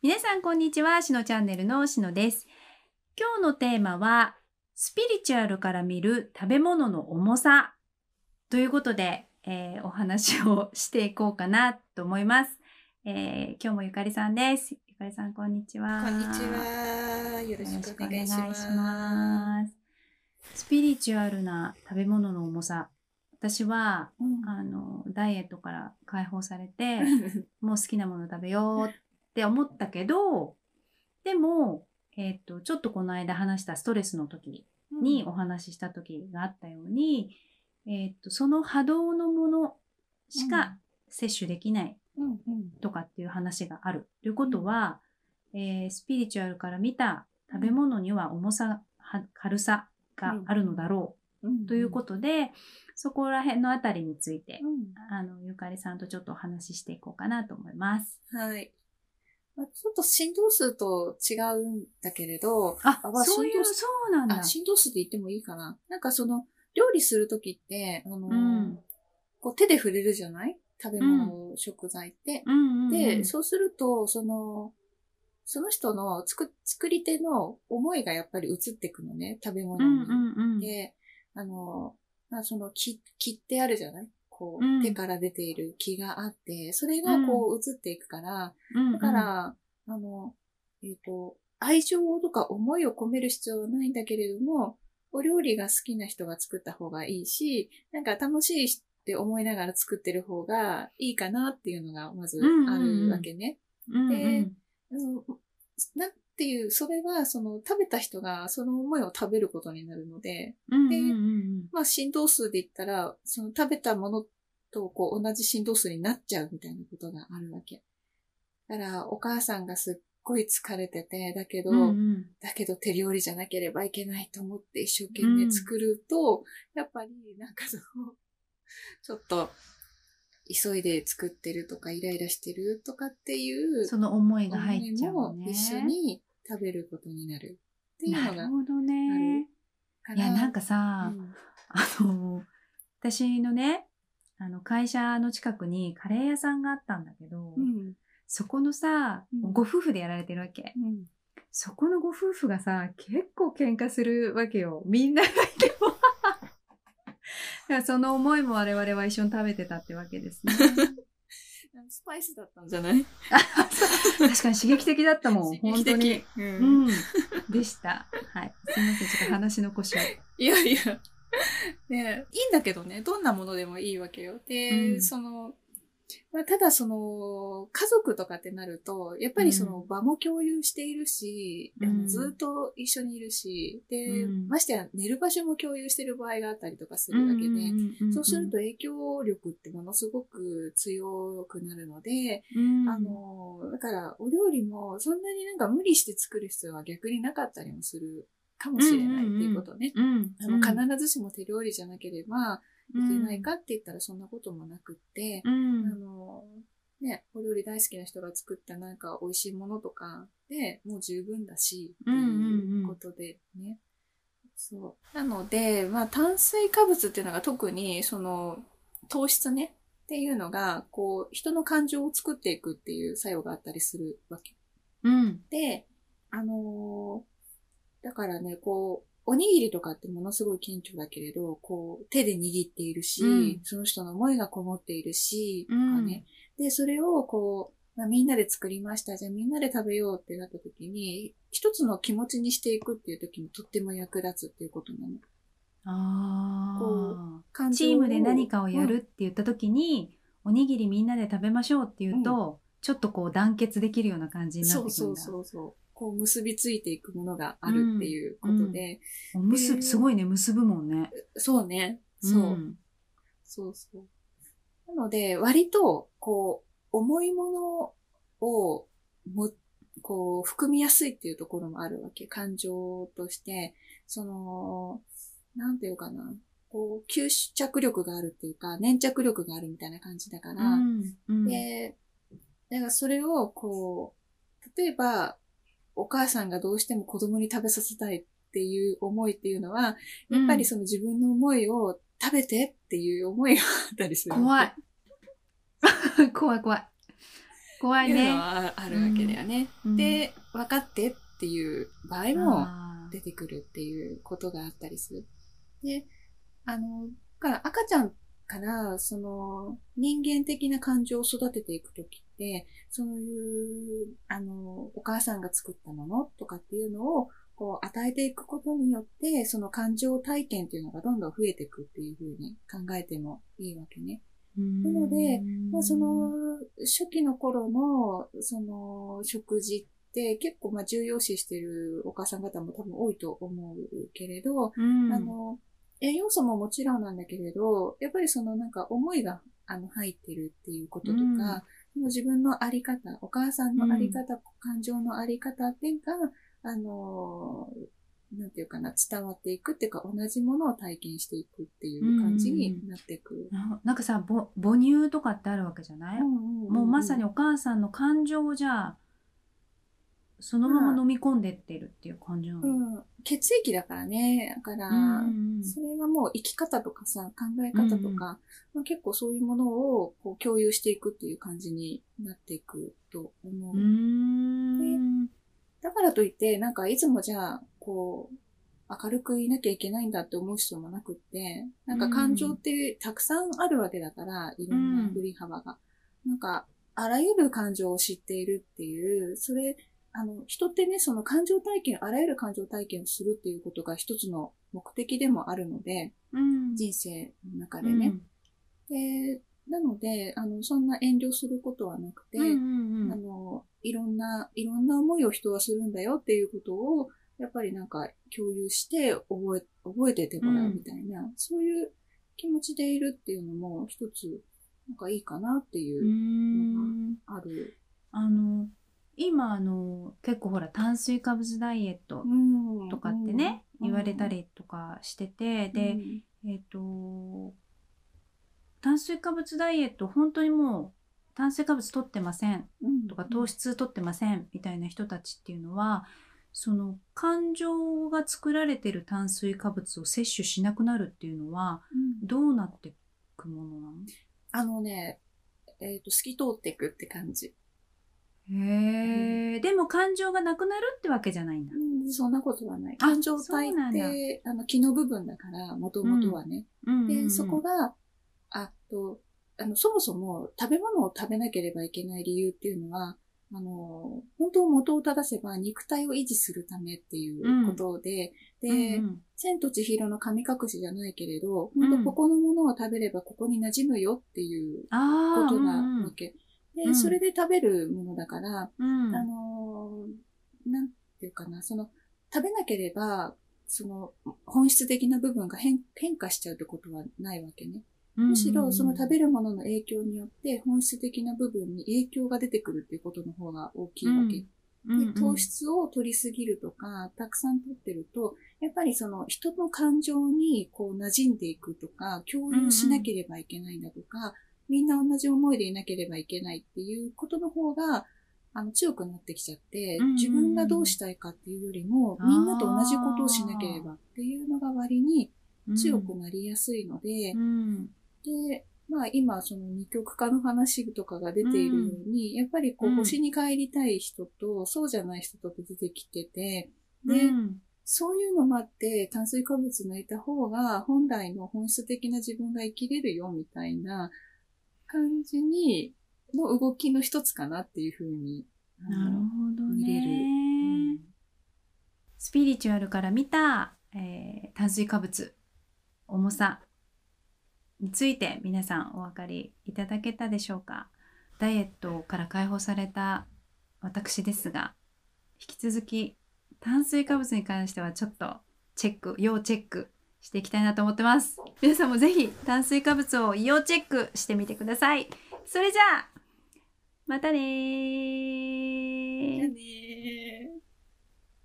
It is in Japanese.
皆さんこんにちは、しのチャンネルのしのです。今日のテーマは、スピリチュアルから見る食べ物の重さということで、えーお話をしていこうかなと思います。えー今日もゆかりさんです。ゆかりさんこんにちは。こんにちは。よろしくお願いします。す。スピリチュアルな食べ物の重さ。私は、うんあの、ダイエットから解放されて、もう好きなもの食べようって思ったけど、でも、えっ、と、ちょっとこの間話したストレスの時にお話しした時があったように、えっ、と、その波動のものしか摂取できないうんうんとかっていう話がある。ということは、えースピリチュアルから見た食べ物には重さ、は軽さがあるのだろう。ん。うということで、そこら辺のあたりについて、うん。あの、ゆかりさんとちょっとお話ししていこうかなと思います。はい。まあちょっと振動数と違うんだけれど、ああまあそういう、そうなんだあ、。振動数って言ってもいいかな。なんかその、料理するときって、あのーうんこう手で触れるじゃない？食べ物、食材って。うんうんうん、で、そうすると、その、その人の作作り手の思いがやっぱり映ってくのね、食べ物に。うんうんうん。で、あの、まあ、その木、木ってあるじゃない？こう、うん。手から出ている木があって、それがこう映っていくから、だから、あの、えっ、と、愛情とか思いを込める必要はないんだけれども、お料理が好きな人が作った方がいいし、なんか楽しいって思いながら作ってる方がいいかなっていうのがまずあるわけね。うんうん。であのなんていう、それはその食べた人がその思いを食べることになるので、うんうんうんまあ振動数で言ったら、その食べたものとこう同じ振動数になっちゃうみたいなことがあるわけ。だからお母さんがすっごい疲れてて、だけど、うんうんだけど手料理じゃなければいけないと思って一生懸命作ると、やっぱりなんかその、ちょっと急いで作ってるとかイライラしてるとかっていうその思いが入っちゃうね。いも一緒に食べることになるっていうのがなるほどね。かいや、なんかうさ、んあの、私のね、あの、会社の近くにカレー屋さんがあったんだけど、うんそこのさ、うんご夫婦でやられてるわけ。うんそこのご夫婦がさ、結構喧嘩するわけよ。みんながいても。その思いも我々は一緒に食べてたってわけですね。スパイスだったんじゃない？確かに刺激的だったもん。本当に。。う。うんん。でした。はい。すみません。ちょっと話の腰を。いやいや。ねいいんだけどね、どんなものでもいいわけよ。で、うんその、まあ、ただその、家族とかってなると、やっぱりその場も共有しているし、うん。ずっと一緒にいるし、で、うん。ましてや寝る場所も共有してる場合があったりとかするわけで、そうすると、影響力ってものすごく強くなるので、うん。あ、の、だからお料理もそんなになんか無理して作る必要は逆になかったりもするかもしれないっていうことね。必ずしも手料理じゃなければいけないかって言ったらそんなこともなくって、うん。あの、ね、お料理大好きな人が作ったなんか美味しいものとかでもう十分だし、っていうことでね。そう。なので、まあ炭水化物っていうのが特にその糖質ねっていうのがこう人の感情を作っていくっていう作用があったりするわけうん。で、あのーだからね、こう、おにぎりとかってものすごい顕著だけれど、こう、手で握っているし、うんその人の思いがこもっているし、とうんかね。で、それをこう、まあ、みんなで作りました。じゃあみんなで食べようってなった時に、一つの気持ちにしていくっていう時にとっても役立つっていうことなの。あこあ。チームで何かをやるって言った時に、おにぎりみんなで食べましょうって言うと、ちょっとこう団結できるような感じになってくるんだ。そうそうそうそう。こう結びついていくものがあるっていうことで、おむすへーすごいね、結ぶもんね。そうね。そう。んそうそう。なので、割と、こう、重いものを、も、こう、含みやすいっていうところもあるわけ。感情として、その、なんていうかな。こう、吸着力があるっていうか、粘着力があるみたいな感じだから、うんうんで、だからそれを、こう、例えば、お母さんがどうしても子供に食べさせたいっていう思いっていうのは、やっぱりその自分の思いを食べてっていう思いがあったりする。怖い。怖い怖い。怖いねいうの。はあるわけだよね。うんで、分かってっていう場合も出てくるっていうことがあったりする。で、あの、だから赤ちゃんから、その、人間的な感情を育てていくときって、そういう、あの、お母さんが作ったものとかっていうのを、こう、与えていくことによって、その感情体験っていうのがどんどん増えていくっていうふうに考えてもいいわけね。なので、まあ、その、初期の頃の、その、食事って結構、まあ、重要視してるお母さん方も多分多いと思うけれど、うん、あの、栄養素ももちろんなんだけれど、やっぱりそのなんか思いが、あの、入ってるっていうこととか、うん。その自分のあり方、お母さんのあり方、感情のあり方っていうか、あの、なんていうかな、伝わっていくっていうか、同じものを体験していくっていう感じになっていく。ななんかさぼ母乳とかってあるわけじゃない、もうまさにお母さんの感情をじゃあそのまま飲み込んでってるっていう感じなの、うん、血液だからね。だから、うんそれはもう生き方とかさ、考え方とか、まあ、結構そういうものをこう共有していくっていう感じになっていくと思う。うだからといって、なんかいつもじゃあ、こう、明るくいなきゃいけないんだって思う必要もなくって、なんか感情ってたくさんあるわけだから、いろんな振り幅が。なんか、あらゆる感情を知っているっていう、それ、あの、人ってね、その感情体験、あらゆる感情体験をするっていうことが一つの目的でもあるので、うん。人生の中でね。で、なので、あの、そんな遠慮することはなくて、うんうんうん。あの、いろんな、いろんな思いを人はするんだよっていうことを、やっぱりなんか共有して覚え、覚えててもらうみたいな、そういう気持ちでいるっていうのも一つ、なんかいいかなっていううのん。がある。あの今あの結構ほら炭水化物ダイエットうん。とかってね、言われた、りとかしてて、で、うん。えっ、と炭水化物ダイエット本当にもう炭水化物取ってませんうん。とか糖質取ってませんみたいな人たちっていうのはその感情が作られてる炭水化物を摂取しなくなるっていうのはうん。どうなっていくものなの？あのね、えっ、と、透き通っていくって感じ。へえ、でも感情がなくなるってわけじゃないんだ。うん、そんなことはない。あ感情体って、あの、気の部分だから、もともとはね。うんうんうんで、そこが、あと、あの、そもそも食べ物を食べなければいけない理由っていうのは、あの、本当元を正せば肉体を維持するためっていうことで、で、うんうん千と千尋の神隠しじゃないけれど、うん本当ここのものを食べればここに馴染むよっていうことなうんわけ。で、うん。それで食べるものだから、うん。あのーなんていうかな、その、食べなければ、その、本質的な部分が変変化しちゃうってことはないわけね。むしろ、その食べるものの影響によって、本質的な部分に影響が出てくるっていうことの方が大きいわけ。で糖質を取りすぎるとか、たくさん取ってると、やっぱりその人の感情にこう馴染んでいくとか、共有しなければいけないんだとか、みんな同じ思いでいなければいけないっていうことの方が、あの、強くなってきちゃって自分がどうしたいかっていうよりも、みんなと同じことをしなければっていうのが割に強くなりやすいので、うん。で、まあ今その二極化の話とかが出ているように、やっぱりこううん。星に帰りたい人とそうじゃない人と出てきてて、うで、ん。そういうのもあって炭水化物抜いた方が本来の本質的な自分が生きれるよみたいな感じに、の動きの一つかなっていうふうに、なるほど見れる。ね、スピリチュアルから見た、えー炭水化物重さについて皆さんお分かりいただけたでしょうか？ダイエットから解放された私ですが引き続き炭水化物に関してはちょっとチェック要チェックしていきたいなと思ってます。皆さんもぜひ炭水化物を要チェックしてみてください。それじゃあまたねー。